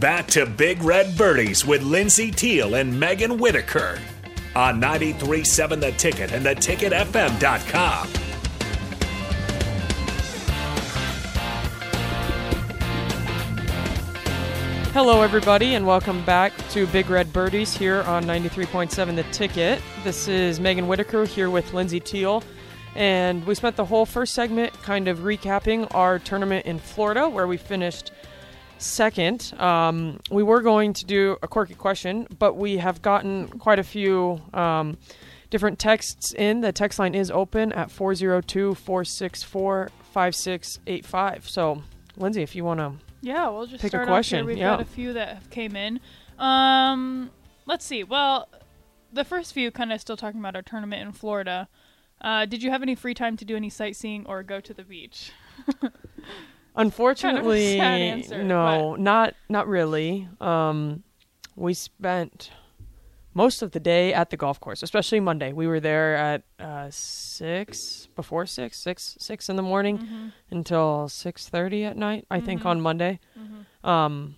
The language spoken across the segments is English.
Back to Big Red Birdies with Lindsay Teal and Megan Whitaker on 93.7 The Ticket and theticketfm.com. Hello, everybody, and welcome back to Big Red Birdies here on 93.7 The Ticket. This is Megan Whitaker here with Lindsay Teal, and we spent the whole first segment kind of recapping our tournament in Florida where we finished second. Um, we were going to do a quirky question, but we have gotten quite a few um, different texts in. The text line is open at 402 464 5685. So, Lindsay, if you want to Yeah, we'll just Pick a question. We've yeah. got a few that have came in. Um, let's see. Well, the first few kind of still talking about our tournament in Florida. Uh, did you have any free time to do any sightseeing or go to the beach? Unfortunately, sad answer, no, not not really. Um, we spent most of the day at the golf course, especially Monday. We were there at uh, six before six, six six in the morning Mm-hmm. until six thirty at night. I think on Monday. Um,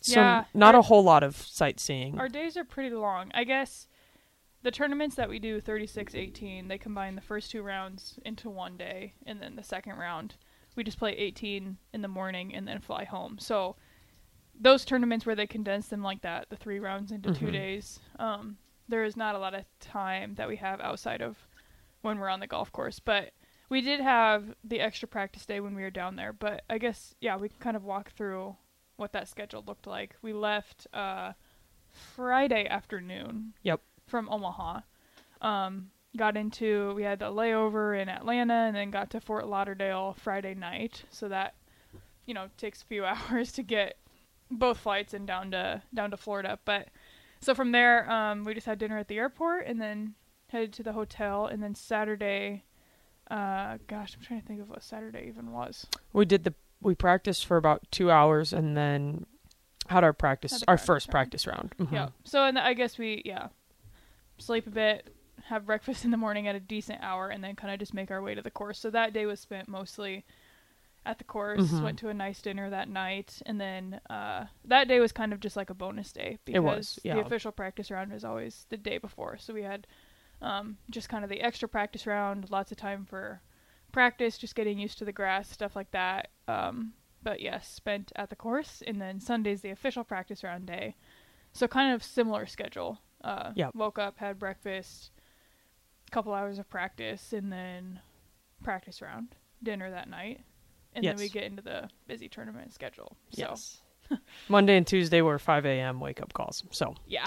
so Yeah, not our- a whole lot of sightseeing. Our days are pretty long. I guess the tournaments that we do 36 18, they combine the first two rounds into one day and then the second round we just play 18 in the morning and then fly home. So those tournaments where they condense them like that, the three rounds into 2 Mhm. days, um, there is not a lot of time that we have outside of when we're on the golf course, but we did have the extra practice day when we were down there, but I guess yeah, we can kind of walk through what that schedule looked like. We left uh, Friday afternoon. Yep. From Omaha. Um, got into we had a layover in Atlanta and then got to Fort Lauderdale Friday night. So that you know takes a few hours to get both flights and down to down to Florida. But so from there, um, we just had dinner at the airport and then headed to the hotel. And then Saturday, uh, gosh, I'm trying to think of what Saturday even was. we did the we practiced for about two hours and then had our practice, Had our practice first round. practice round. Mhm. Yeah. So and I guess we yeah sleep a bit, have breakfast in the morning at a decent hour, and then kind of just make our way to the course. So that day was spent mostly at the course. Mhm. Went to a nice dinner that night, and then uh, that day was kind of just like a bonus day because was, yeah. the official practice round is always the day before. So we had um, just kind of the extra practice round, lots of time for practice, just getting used to the grass, stuff like that. Um, but yes, spent at the course, and then Sunday's the official practice round day. So kind of similar schedule. Uh, Yep. Woke up, had breakfast, couple hours of practice, and then practice round, dinner that night, and then we get into the busy tournament schedule. So Yes. Monday and Tuesday were 5 a.m. wake up calls. So yeah,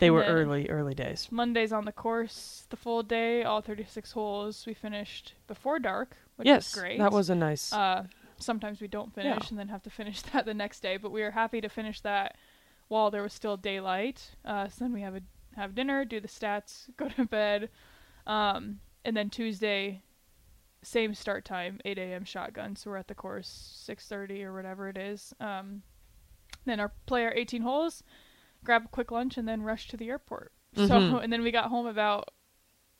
they And were early, early days. Monday's on the course, the full day, all 36 holes. We finished before dark, which yes, was great. that was a nice. Uh, sometimes we don't finish Yeah. and then have to finish that the next day, but we were happy to finish that while there was still daylight. Uh, so then we have a have dinner, do the stats, go to bed, um, and then Tuesday, same start time, 8 a.m. shotgun. So we're at the course 6:30 or whatever it is. Um, then our play our 18 holes, grab a quick lunch, and then rush to the airport. So Mhm. and then we got home about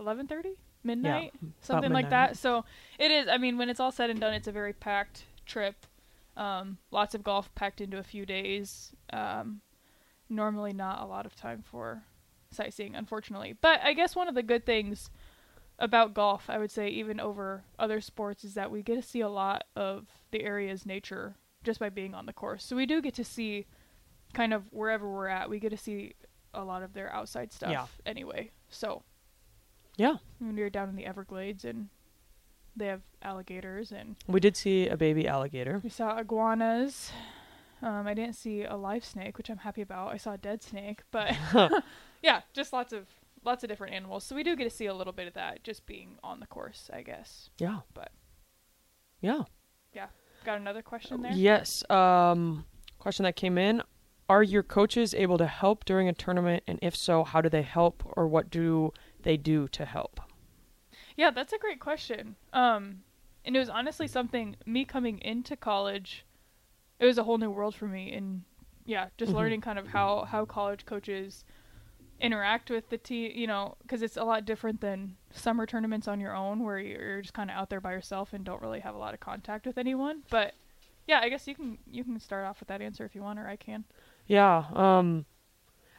11:30 midnight about something like that. So it is. I mean, when it's all said and done, it's a very packed trip. Um, lots of golf packed into a few days. Um, normally, not a lot of time for sightseeing, unfortunately. But I guess one of the good things about golf, I would say, even over other sports, is that we get to see a lot of the area's nature just by being on the course. So we do get to see kind of wherever we're at. We get to see a lot of their outside stuff Yeah. anyway. So yeah, when we were down in the Everglades and they have alligators and we did see a baby alligator. we saw iguanas. Um, I didn't see a live snake, which I'm happy about. I saw a dead snake, but yeah, just lots of lots of different animals. So we do get to see a little bit of that just being on the course, I guess. Yeah, But- yeah, Yeah. Got another question there? yes. Um, question that came in: Are your coaches able to help during a tournament, and if so, how do they help, or what do they do to help? Yeah, that's a great question. Um, and it was honestly something me coming into college. It was a whole new world for me, and yeah, just Mhm. learning kind of how how college coaches interact with the team. You know, because it's a lot different than summer tournaments on your own, where you're just kind of out there by yourself and don't really have a lot of contact with anyone. But yeah, I guess you can you can start off with that answer if you want, or I can. Yeah. Um,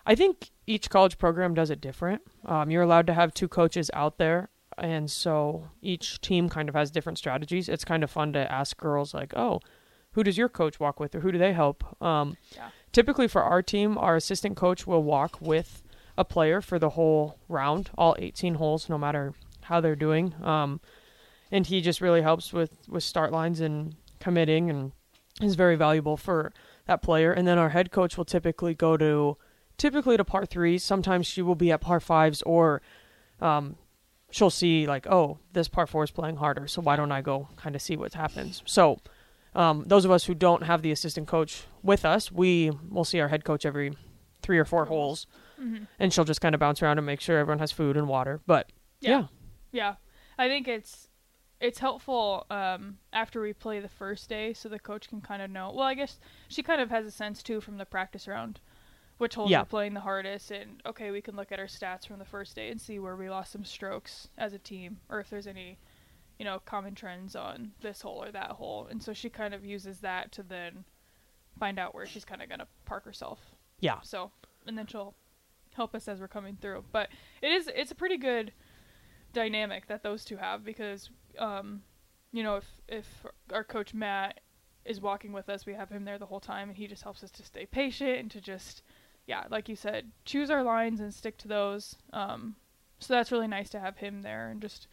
I think each college program does it different. Um, you're allowed to have two coaches out there, and so each team kind of has different strategies. It's kind of fun to ask girls like, "Oh, who does your coach walk with, or who do they help?" Um, Yeah. Typically, for our team, our assistant coach will walk with a player for the whole round, all 18 holes, no matter how they're doing. Um, and he just really helps with with start lines and committing, and is very valuable for that player. And then our head coach will typically go to typically to par threes. Sometimes she will be at par fives, or um, she'll see like, oh, this par four is playing harder, so why don't I go kind of see what happens? So um, those of us who don't have the assistant coach with us, we will see our head coach every three or four holes, Mm-hmm. and she'll just kind of bounce around and make sure everyone has food and water. But yeah, Yeah, I think it's it's helpful um, after we play the first day, so the coach can kind of know. Well, I guess she kind of has a sense too from the practice round, which holes Yeah. we're playing the hardest, and okay, we can look at our stats from the first day and see where we lost some strokes as a team, or if there's any, you know, common trends on this hole or that hole, and so she kind of uses that to then find out where she's kind of gonna park herself. yeah, So, and then she'll help us as we're coming through. But it is it's a pretty good dynamic that those two have because um you know if if our coach Matt is walking with us, we have him there the whole time and he just helps us to stay patient and to just yeah, like you said, choose our lines and stick to those. Um so that's really nice to have him there and just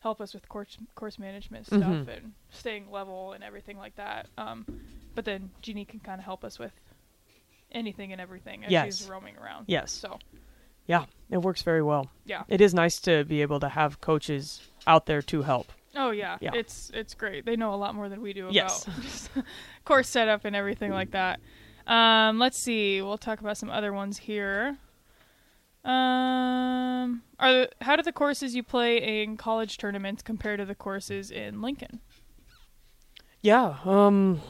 help us with course course management stuff Mhm. and staying level and everything like that. Um but then Jeannie can kind of help us with anything and everything as Yes. she's roaming around. Yes. So yeah, it works very well. yeah. It is nice to be able to have coaches out there to help. Oh yeah. Yeah. It's it's great. They know a lot more than we do about Yes. course setup and everything like that. Um, let's see. We'll talk about some other ones here. Um, are the, how do the courses you play in college tournaments compare to the courses in Lincoln? Yeah, um,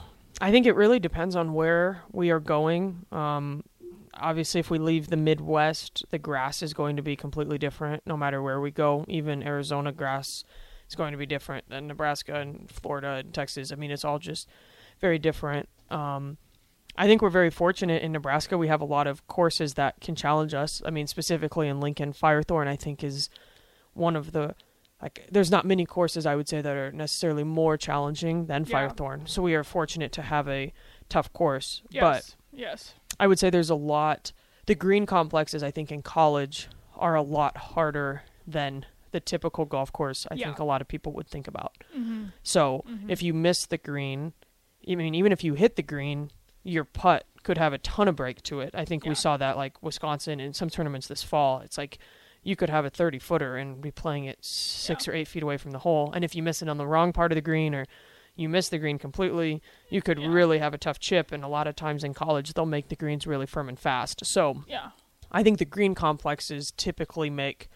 I think it really depends on where we are going. Um, obviously, if we leave the Midwest, the grass is going to be completely different no matter where we go. Even Arizona grass is going to be different than Nebraska and Florida and Texas. I mean, it's all just very different. Um, I think we're very fortunate in Nebraska. We have a lot of courses that can challenge us. I mean, specifically in Lincoln, Firethorn, I think, is one of the like there's not many courses I would say that are necessarily more challenging than Yeah. Firethorn. So we are fortunate to have a tough course. But Yes. yes. I would say there's a lot the green complexes I think in college are a lot harder than the typical golf course I Yeah. think a lot of people would think about. Mm-hmm. So Mhm. if you miss the green, I mean even if you hit the green, your putt could have a ton of break to it. I think Yeah. we saw that like Wisconsin in some tournaments this fall. It's like you could have a 30 footer and be playing it six Yeah. or eight feet away from the hole. And if you miss it on the wrong part of the green or you miss the green completely, you could Yeah. really have a tough chip. And a lot of times in college, they'll make the greens really firm and fast. So Yeah. I think the green complexes typically make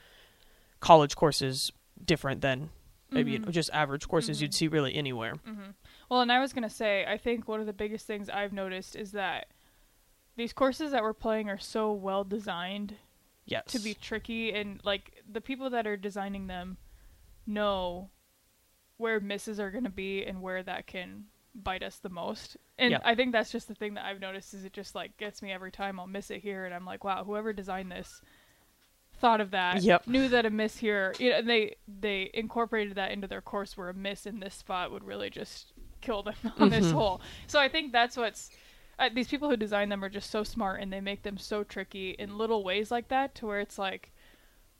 college courses different than maybe Mhm. just average courses Mhm. you'd see really anywhere. Mm-hmm. Well, and I was gonna say, I think one of the biggest things I've noticed is that these courses that we're playing are so well designed Yes. to be tricky, and like the people that are designing them know where misses are gonna be and where that can bite us the most. And Yeah. I think that's just the thing that I've noticed is it just like gets me every time I'll miss it here, and I'm like, wow, whoever designed this thought of that Yep. knew that a miss here you know and they they incorporated that into their course where a miss in this spot would really just kill them on this Mhm. hole so i think that's what's these people who design them are just so smart and they make them so tricky in little ways like that to where it's like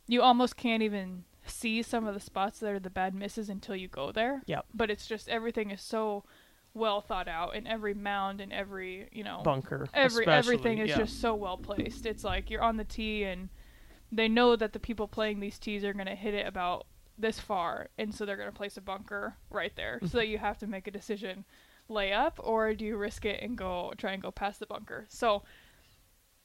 you almost can't even see some of the spots that are the bad misses until you go there Yep. but it's just everything is so well thought out and every mound and every you know bunker. every everything is yeah. just so well placed. It's like you're on the tee and they know that the people playing these tees are going to hit it about this far and so they're going to place a bunker right there. so mm-hmm. that you have to make a decision lay up or do you risk it and go try and go past the bunker. So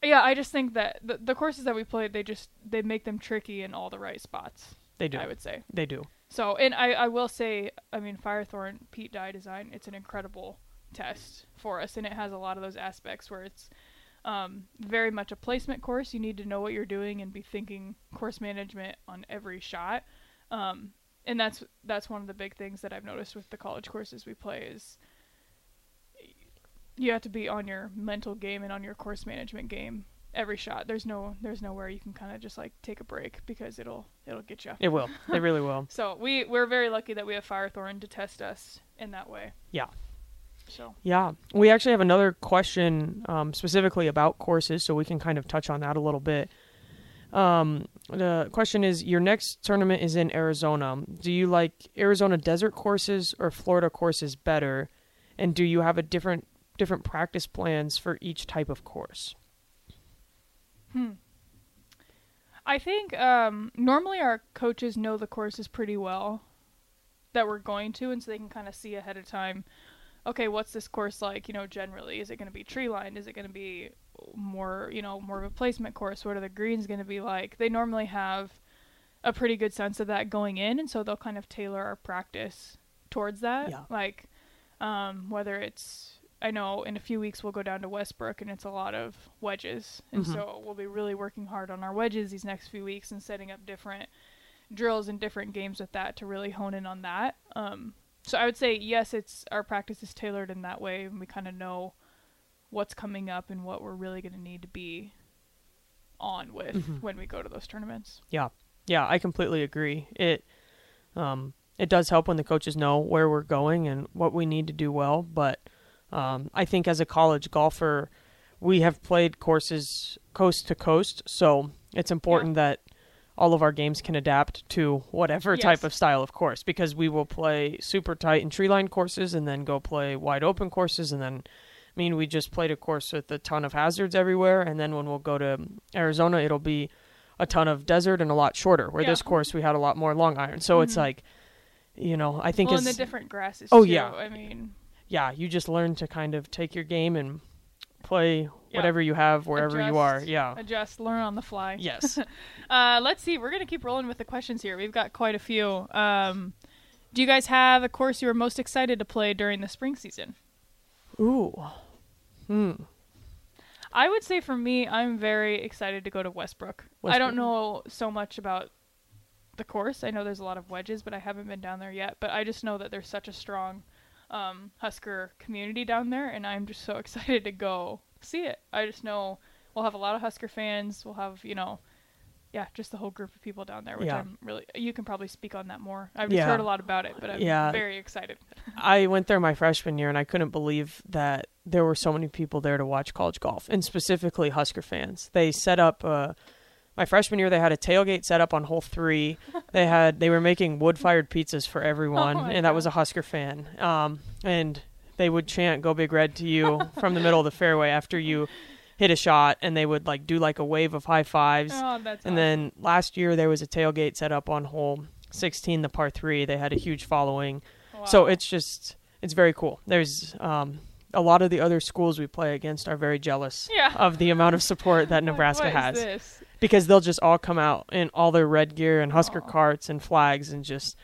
yeah, I just think that the, the courses that we played they just they make them tricky in all the right spots. they do. I would say. They do. So, and I, I will say, I mean, Firethorn Pete Dye design, it's an incredible test for us, and it has a lot of those aspects where it's um, very much a placement course. You need to know what you're doing and be thinking course management on every shot. Um, and that's that's one of the big things that I've noticed with the college courses we play is you have to be on your mental game and on your course management game every shot. There's no there's nowhere you can kind of just like take a break because it'll it'll get you. It will. It really will. So we we're very lucky that we have Firethorn to test us in that way. Yeah. So Yeah, we actually have another question um, specifically about courses, so we can kind of touch on that a little bit. Um, the question is: Your next tournament is in Arizona. Do you like Arizona desert courses or Florida courses better? And do you have a different different practice plans for each type of course? Hmm. I think um, normally our coaches know the courses pretty well that we're going to, and so they can kind of see ahead of time. Okay, what's this course like? You know, generally, is it going to be tree lined? Is it going to be more, you know, more of a placement course? What are the greens going to be like? They normally have a pretty good sense of that going in, and so they'll kind of tailor our practice towards that. Yeah. Like, um, whether it's I know in a few weeks we'll go down to Westbrook and it's a lot of wedges. And Mhm. so we'll be really working hard on our wedges these next few weeks and setting up different drills and different games with that to really hone in on that. Um, so I would say yes, it's our practice is tailored in that way and we kind of know what's coming up and what we're really going to need to be on with Mhm. when we go to those tournaments. Yeah, yeah, I completely agree. It um, it does help when the coaches know where we're going and what we need to do well. But um, I think as a college golfer, we have played courses coast to coast, so it's important that all of our games can adapt to whatever Yes. type of style of course because we will play super tight and tree line courses and then go play wide open courses and then I mean we just played a course with a ton of hazards everywhere and then when we'll go to Arizona it'll be a ton of desert and a lot shorter where Yeah. this course we had a lot more long iron so it's Mhm. like you know I think well, it's and the different grasses Oh, too. yeah. I mean, yeah you just learn to kind of take your game and play Yeah. whatever you have wherever you are yeah adjust, learn on the fly. yes Uh, let's see. We're gonna keep rolling with the questions here. We've got quite a few. Um, do you guys have a course you were most excited to play during the spring season? ooh hmm I would say for me, I'm very excited to go to Westbrook. I don't know so much about the course. I know there's a lot of wedges, but I haven't been down there yet. But I just know that there's such a strong um, Husker community down there, and I'm just so excited to go see it. I just know we'll have a lot of Husker fans. We'll have, you know, yeah, just the whole group of people down there, which Yeah. I'm really. You can probably speak on that more. I've just Yeah. heard a lot about it, but I'm Yeah. very excited. I went there my freshman year and I couldn't believe that there were so many people there to watch college golf and specifically Husker fans. They set up uh my freshman year they had a tailgate set up on hole 3. They had they were making wood-fired pizzas for everyone Oh and that was a Husker fan. Um and they would chant go big red to you from the middle of the fairway after you hit a shot and they would like do like a wave of high fives. Oh, that's And then last year there was a tailgate set up on hole 16, the par 3. They had a huge following. awesome. So it's just it's very cool. There's um, a lot of the other schools we play against are very jealous yeah. of the amount of support that Nebraska has this? Because they'll just all come out in all their red gear and Husker Aw. carts and flags and just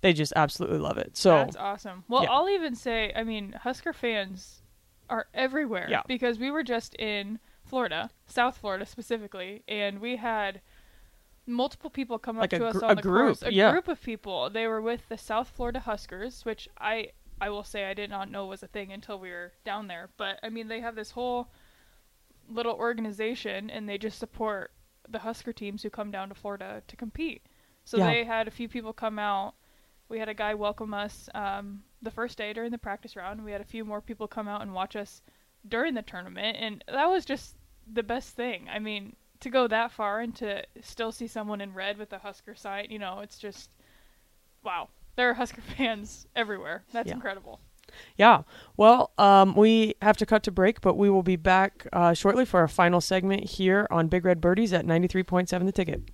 they just absolutely love it. So That's awesome. Well, yeah. I'll even say, I mean, Husker fans are everywhere. Yeah. Because we were just in Florida, South Florida specifically, and we had multiple people come Like up to us on a the group, course. A yeah. group of people. They were with the South Florida Huskers, which I I will say I did not know was a thing until we were down there. But I mean, they have this whole little organization, and they just support the Husker teams who come down to Florida to compete. So Yeah. they had a few people come out. We had a guy welcome us um, the first day during the practice round. We had a few more people come out and watch us during the tournament, and that was just the best thing. I mean, to go that far and to still see someone in red with a Husker sign, you know, it's just wow. There are Husker fans everywhere. That's Yeah. incredible. Yeah. Well, um, we have to cut to break, but we will be back uh, shortly for our final segment here on Big Red Birdies at 93.7 The Ticket.